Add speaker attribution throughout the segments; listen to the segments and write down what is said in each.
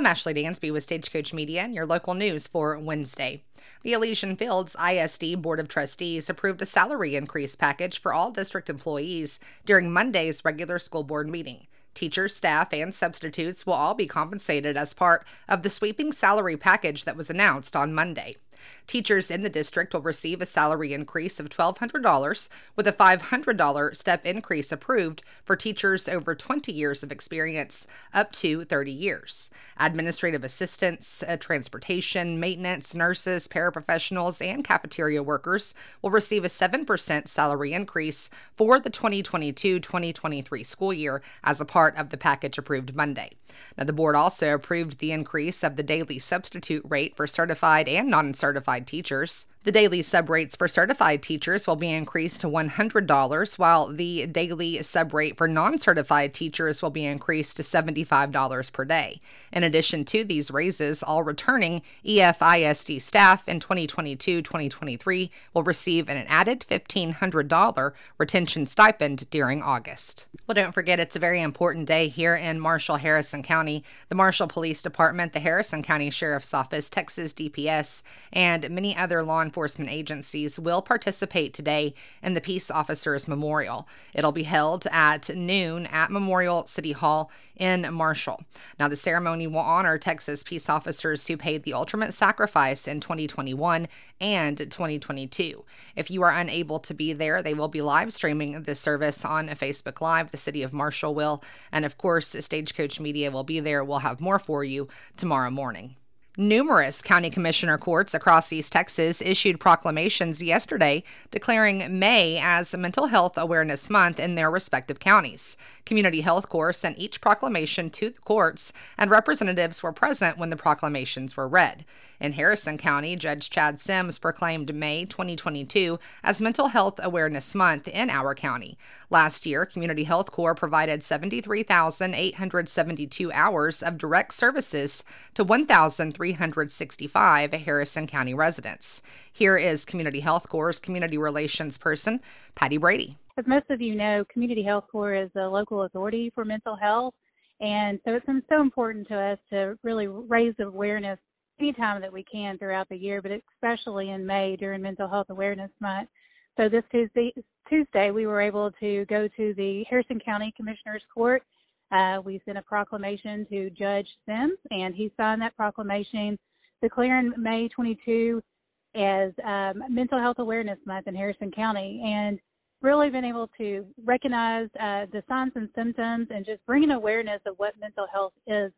Speaker 1: I'm Ashley Dansby with Stagecoach Media and your local news for Wednesday. The Elysian Fields ISD Board of Trustees approved a salary increase package for all district employees during Monday's regular school board meeting. Teachers, staff, and substitutes will all be compensated as part of the sweeping salary package that was announced on Monday. Teachers in the district will receive a salary increase of $1,200 with a $500 step increase approved for teachers over 20 years of experience up to 30 years. Administrative assistants, uh, transportation, maintenance, nurses, paraprofessionals, and cafeteria workers will receive a 7% salary increase for the 2022 2023 school year as a part of the package approved Monday. Now, the board also approved the increase of the daily substitute rate for certified and non certified teachers. The daily sub rates for certified teachers will be increased to $100, while the daily sub rate for non certified teachers will be increased to $75 per day. In addition to these raises, all returning EFISD staff in 2022 2023 will receive an added $1,500 retention stipend during August. Well, don't forget, it's a very important day here in Marshall Harrison County. The Marshall Police Department, the Harrison County Sheriff's Office, Texas DPS, and many other law enforcement agencies will participate today in the Peace Officers Memorial. It'll be held at noon at Memorial City Hall in Marshall. Now, the ceremony will honor Texas peace officers who paid the ultimate sacrifice in 2021 and 2022. If you are unable to be there, they will be live streaming this service on Facebook Live. The city of Marshall will, and of course, Stagecoach Media will be there. We'll have more for you tomorrow morning. Numerous county commissioner courts across East Texas issued proclamations yesterday declaring May as Mental Health Awareness Month in their respective counties. Community Healthcore sent each proclamation to the courts, and representatives were present when the proclamations were read. In Harrison County, Judge Chad Sims proclaimed May 2022 as Mental Health Awareness Month in our county. Last year, Community Healthcore provided 73,872 hours of direct services to 1,365 Harrison County residents. Here is Community Healthcore' community relations person, Patty Brady.
Speaker 2: As most of you know, Community Healthcore is a local authority for mental health. And so it's been so important to us to really raise awareness anytime that we can throughout the year, but especially in May during Mental Health Awareness Month. So this Tuesday, Tuesday we were able to go to the Harrison County Commissioner's Court. Uh, we sent a proclamation to Judge Sims, and he signed that proclamation declaring May 22 as um, Mental Health Awareness Month in Harrison County. And really been able to recognize uh, the signs and symptoms and just bringing awareness of what mental health is.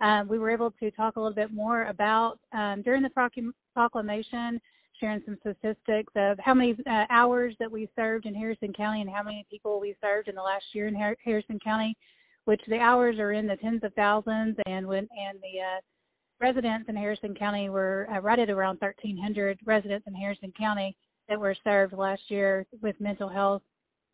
Speaker 2: Um, we were able to talk a little bit more about um, during the proclamation, sharing some statistics of how many uh, hours that we served in Harrison County and how many people we served in the last year in Har- Harrison County, which the hours are in the tens of thousands, and when and the uh, residents in Harrison County were uh, right at around 1,300 residents in Harrison County that were served last year with mental health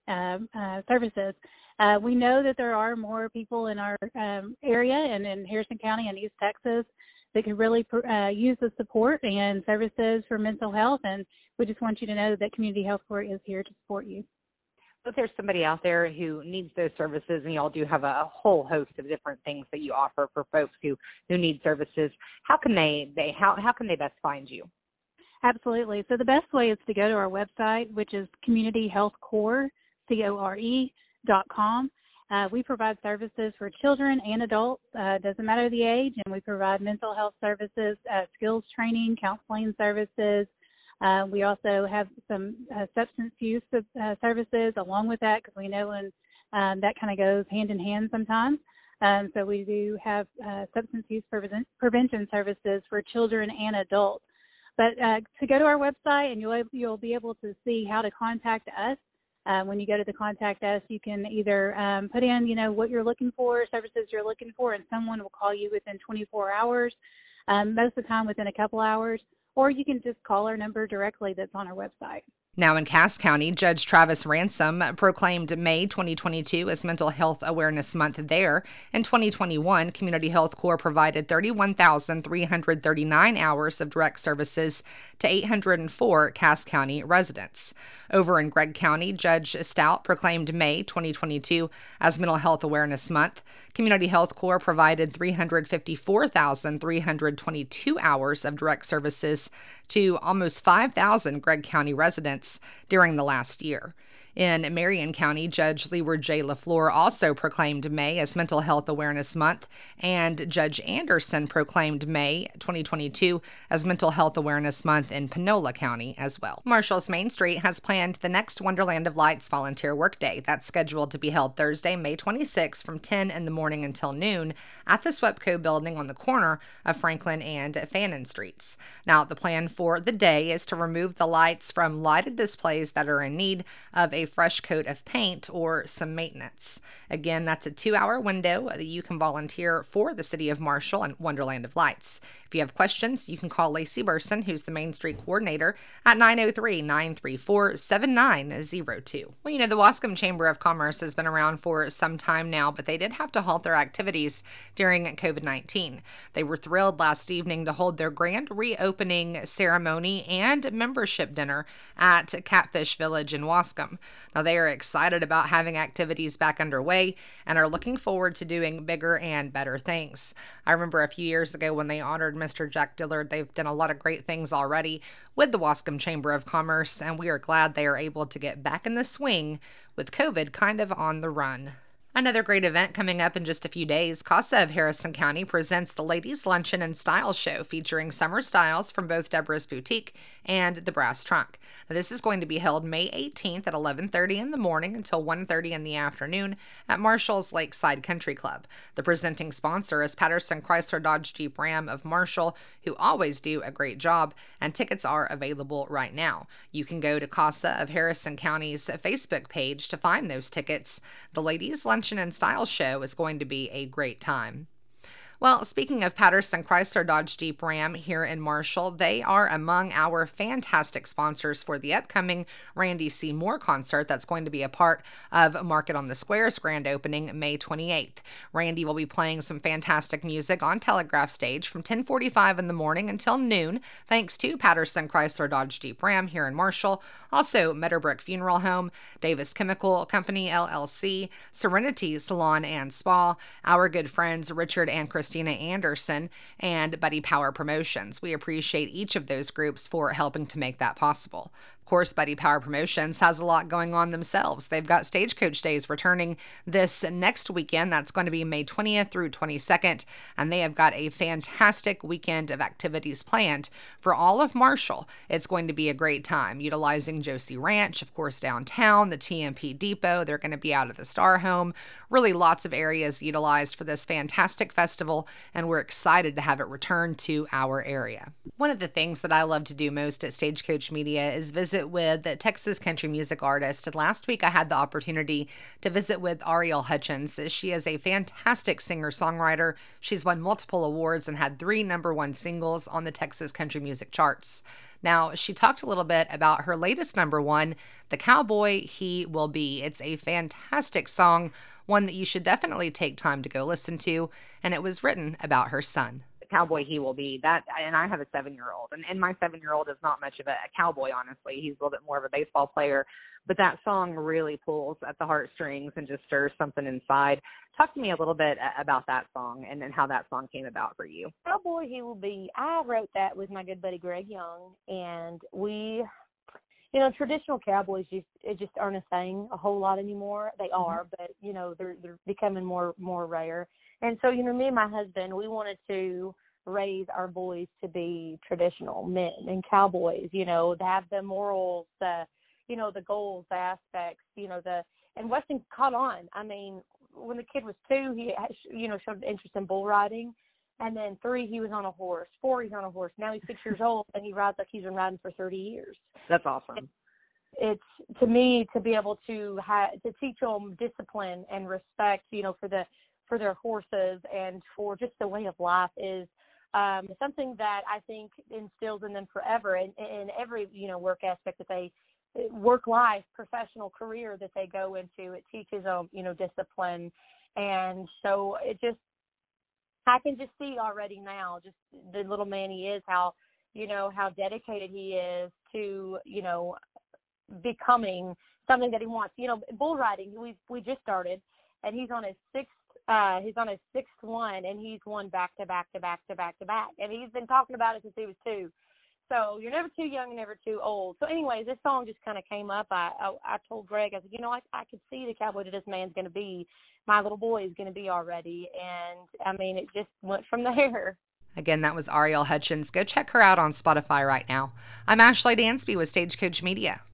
Speaker 2: um, uh, services. Uh, we know that there are more people in our um, area and in Harrison County and East Texas that can really uh, use the support and services for mental health. And we just want you to know that Community Healthcore is here to support you.
Speaker 3: If there's somebody out there who needs those services, and y'all do have a whole host of different things that you offer for folks who who need services, how can they they how how can they best find you?
Speaker 2: Absolutely. So the best way is to go to our website, which is communityhealthcore, C-O-R-E, dot com. Uh, we provide services for children and adults, uh, doesn't matter the age, and we provide mental health services, uh, skills training, counseling services. Uh, we also have some uh, substance use uh, services along with that because we know when um, that kind of goes hand in hand sometimes. Um, so we do have substance use prevention services for children and adults. But uh, to go to our website and you'll you'll be able to see how to contact us. Uh, when you go to the contact us, you can either um, put in you know what you're looking for, services you're looking for, and someone will call you within 24 hours. Um, most of the time within a couple hours, or you can just call our number directly that's on our website.
Speaker 1: Now in Cass County, Judge Travis Ransom proclaimed May 2022 as Mental Health Awareness Month there. In 2021, Community Healthcore provided 31,339 hours of direct services to 804 Cass County residents. Over in Gregg County, Judge Stoudt proclaimed May 2022 as Mental Health Awareness Month. Community Healthcore provided 354,322 hours of direct services to almost 5,000 Gregg County residents during the last year. In Marion County, Judge Leward J. LaFleur also proclaimed May as Mental Health Awareness Month, and Judge Anderson proclaimed May 2022 as Mental Health Awareness Month in Panola County as well. Marshall's Main Street has planned the next Wonderland of Lights volunteer workday that's scheduled to be held Thursday, May 26 from 10 in the morning until noon at the SWEPCO building on the corner of Franklin and Fannin Streets. Now, the plan for the day is to remove the lights from lighted displays that are in need of a a fresh coat of paint or some maintenance. Again, that's a two hour window that you can volunteer for the City of Marshall and Wonderland of Lights. If you have questions, you can call Lacey Burson, who's the Main Street Coordinator, at 903 934 7902. Well, you know, the Waskom Chamber of Commerce has been around for some time now, but they did have to halt their activities during COVID 19. They were thrilled last evening to hold their grand reopening ceremony and membership dinner at Catfish Village in Waskom. Now, they are excited about having activities back underway and are looking forward to doing bigger and better things. I remember a few years ago when they honored Mr. Jack Dillard, they've done a lot of great things already with the Waskom Chamber of Commerce, and we are glad they are able to get back in the swing with COVID kind of on the run. Another great event coming up in just a few days. CASA of Harrison County presents the Ladies Luncheon and Style Show featuring summer styles from both Deborah's Boutique and the Brass Trunk. Now, this is going to be held May 18th at 11:30 in the morning until 1:30 in the afternoon at Marshall's Lakeside Country Club. The presenting sponsor is Patterson Chrysler Dodge Jeep Ram of Marshall, who always do a great job, and tickets are available right now. You can go to CASA of Harrison County's Facebook page to find those tickets. The Ladies Luncheon Luncheon and Style Show is going to be a great time. Well, speaking of Patterson Chrysler Dodge Jeep Ram here in Marshall, they are among our fantastic sponsors for the upcoming Randy C. Moore concert that's going to be a part of Market on the Square's grand opening May 28th. Randy will be playing some fantastic music on Telegraph Stage from 10:45 in the morning until noon, thanks to Patterson Chrysler Dodge Jeep Ram here in Marshall, also Meadowbrook Funeral Home, Davis Chemical Company LLC, Serenity Salon and Spa, our good friends Richard and Chris Christina Anderson, and Buddy Power Promotions. We appreciate each of those groups for helping to make that possible course, Buddy Power Promotions has a lot going on themselves. They've got Stagecoach Days returning this next weekend. That's going to be May 20th through 22nd. And they have got a fantastic weekend of activities planned for all of Marshall. It's going to be a great time utilizing Josie Ranch, of course, downtown, the T&P Depot. They're going to be out at the Starr Home. Really, lots of areas utilized for this fantastic festival. And we're excited to have it return to our area. One of the things that I love to do most at Stagecoach Media is visit visit with the Texas country music artist. And last week I had the opportunity to visit with Ariel Hutchins. She is a fantastic singer songwriter. She's won multiple awards and had three number one singles on the Texas country music charts. Now, she talked a little bit about her latest number one, The Cowboy He Will Be. It's a fantastic song, one that you should definitely take time to go listen to, and it was written about her son
Speaker 3: cowboy he will be. That and I have a seven year old, and, and my seven year old is not much of a, a cowboy. Honestly, he's a little bit more of a baseball player. But that song really pulls at the heartstrings and just stirs something inside. Talk to me a little bit about that song and then how that song came about for you.
Speaker 4: Cowboy He Will Be. I wrote that with my good buddy Greg Young, and we you know, traditional cowboys just it just aren't a thing a whole lot anymore. They mm-hmm. are, but you know, they're they're becoming more more rare. And so, you know, me and my husband, we wanted to raise our boys to be traditional men and cowboys, you know, to have the morals, the, you know, the goals, the aspects, you know, the, and Weston caught on. I mean, when the kid was two, he, you know, showed interest in bull riding. And then three, he was on a horse. Four, he's on a horse. Now he's six years old and he rides like he's been riding for 30 years.
Speaker 3: That's awesome.
Speaker 4: It's to me to be able to have to teach them discipline and respect, you know, for the for their horses and for just the way of life is um, something that I think instills in them forever in, in every you know work aspect that they work life professional career that they go into. It teaches them you know discipline. And so it just I can just see already now just the little man he is how you know how dedicated he is to you know becoming something that he wants. You know bull riding we we just started and he's on his sixth uh he's on his sixth one and he's won back to back to back to back to back. And he's been talking about it since he was two. So you're never too young and never too old. So anyways this song just kind of came up. I, I i told greg i said you know i i could see the cowboy that this man's going to be. My little boy is going to be already. And i mean it just went from there.
Speaker 1: Again, that was Ariel Hutchins. Go check her out on Spotify right now. I'm Ashley Dansby with Stagecoach Media.